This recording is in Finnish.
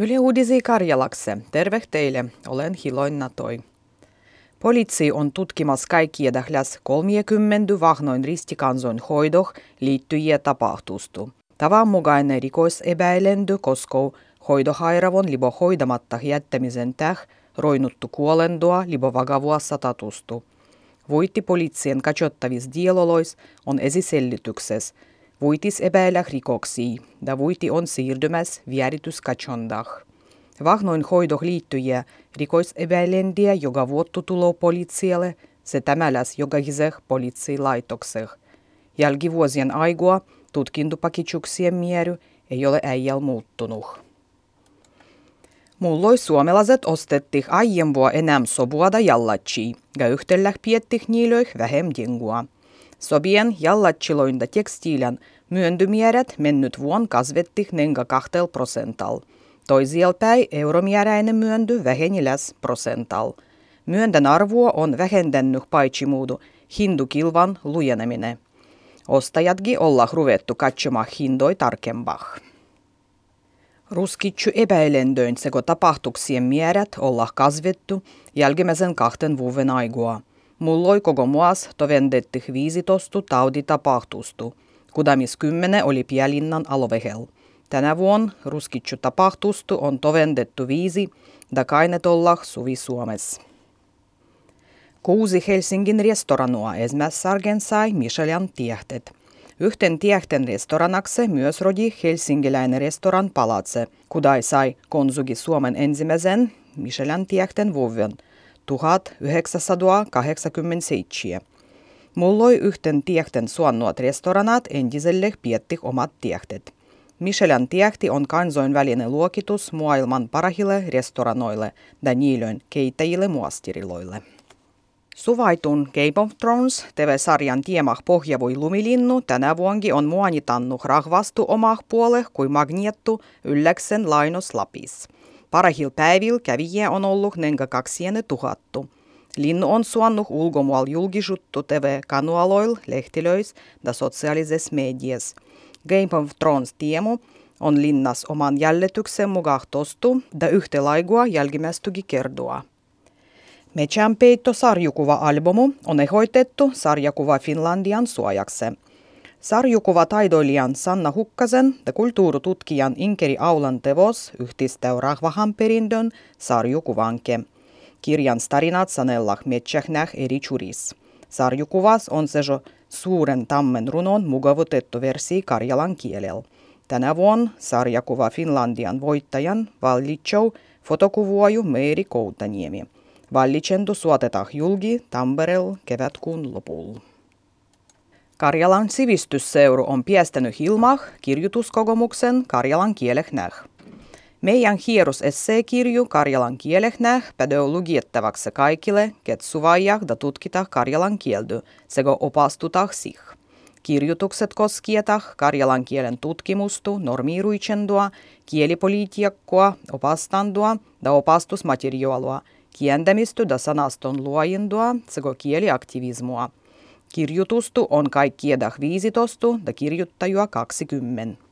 Yle Uudisi Karjalakse. Terve teille, olen Hiloin Natoi. Poliisi on tutkimassa kaikkia lähes 30 vahnoin ristikansoin hoidoh liittyjiä tapahtustu. Tavan mukainen rikosepäilendy koskoo hoidohairavon libo hoidamatta jättämisen täh roinuttu kuolendua libo vagavua satatustu. Voitti poliisien katsottavis dielolois on esisellityksessä, Vuitis epäillä rikoksia, da vuiti on siirtymässä vierityskachondah. Vahnoin hoidoh liittyjä rikoisepäilendiä joka vuottu tulo poliitsialle, se tämäläs jokaiseh poliisilaitokseh. Jälkivuosien aigua tutkintupakitsuksien miery ei ole äijäl muuttunut. Mulloi suomalaiset ostettiin aiempua enää sobuada jallatsi, ja yhtellä piettih niilöih vähem dingua. Sobien jallatchiloinda tekstiilän myöntymäärät mennyt vuon kasvetti 42 prosental. Toisiel päin euromääräinen myönty väheni läs prosental. Myöndän arvoa on vähentänyt muudu hindukilvan lujeneminen. Ostajatkin olla ruvettu katsomaan hindoi tarkempaa. Ruskitsu epäilendöin seko tapahtuksien määrät olla kasvettu jälkimmäisen kahten vuoden aigua. Mulloi koko muas tovendetti 15 tauditapahtustu, kudamis kymmene oli Pielinnan alovehel. Tänä vuonna ruskitsu tapahtustu on tovendettu viisi, da kainetollah suvi Suomessa. Kuusi Helsingin restoranua esmässargen sai Michelin tiehtet. Yhten tiehten restoranakse myös rodi helsingiläinen restoran Palatse, kudai sai konsugi Suomen ensimmäisen Michelin tiehten vuoden – 1987. Mulloi yhten tiehten suonnuot restoranat entiselle pietti omat tiehtet. Michelin tiehti on kansainvälinen luokitus maailman parahille restoranoille ja niilön keittäjille muastiriloille. Suvaitun Game of Thrones TV-sarjan tiemah pohjavui lumilinnu tänä vuonkin on muanitannu rahvastu omah puole kuin magniettu ylläksen lainos lapis. Parahil päivil kävijä on ollut nenga kaksiene tuhattu. Linnu on suannut ulkomual julkisuttu TV-kanualoil, lehtilöis ja sosiaalisessa medias. Game of Thrones tiemu on linnas oman jälletyksen mukaan tostu ja yhtä laigua jälkimästygi kerdoa. Metsän peitto sarjukuva-albumu on ehoitettu sarjakuva Finlandian suojakse. Sarjukuva taidoilijan Sanna Hukkasen ja kulttuurututkijan Inkeri Aulan tevos yhdistää rahvahan perindön sarjukuvanke. Kirjan tarinat sanellah metsähnäh eri churis. Sarjukuvas on se jo suuren tammen runon mukavutettu versi karjalan kielellä. Tänä vuonna sarjakuva Finlandian voittajan vallitsou fotokuvuaju Meeri Koutaniemi. Vallitsendu suotetaan julgi Tamperel kevätkuun lopulla. Karjalan sivistysseuru on piestänyt Hilmah kirjoituskogomuksen Karjalan kielehnäh. Meidän hierus esseekirju Karjalan kielehnäh pädö lugiettavaksi kaikille, ket suvaijah da tutkita karjalan kieldy sekä opastutah sich. Kirjoitukset koskietah karjalan kielen tutkimustu, normiiruitsendua, kielipolitiikkoa, opastandua da opastusmateriaalua, kientämisty da sanaston luojendua sekä kieliaktivismua – Kirjoitustu on kaikkiedah 15 ja kirjoittajua 20.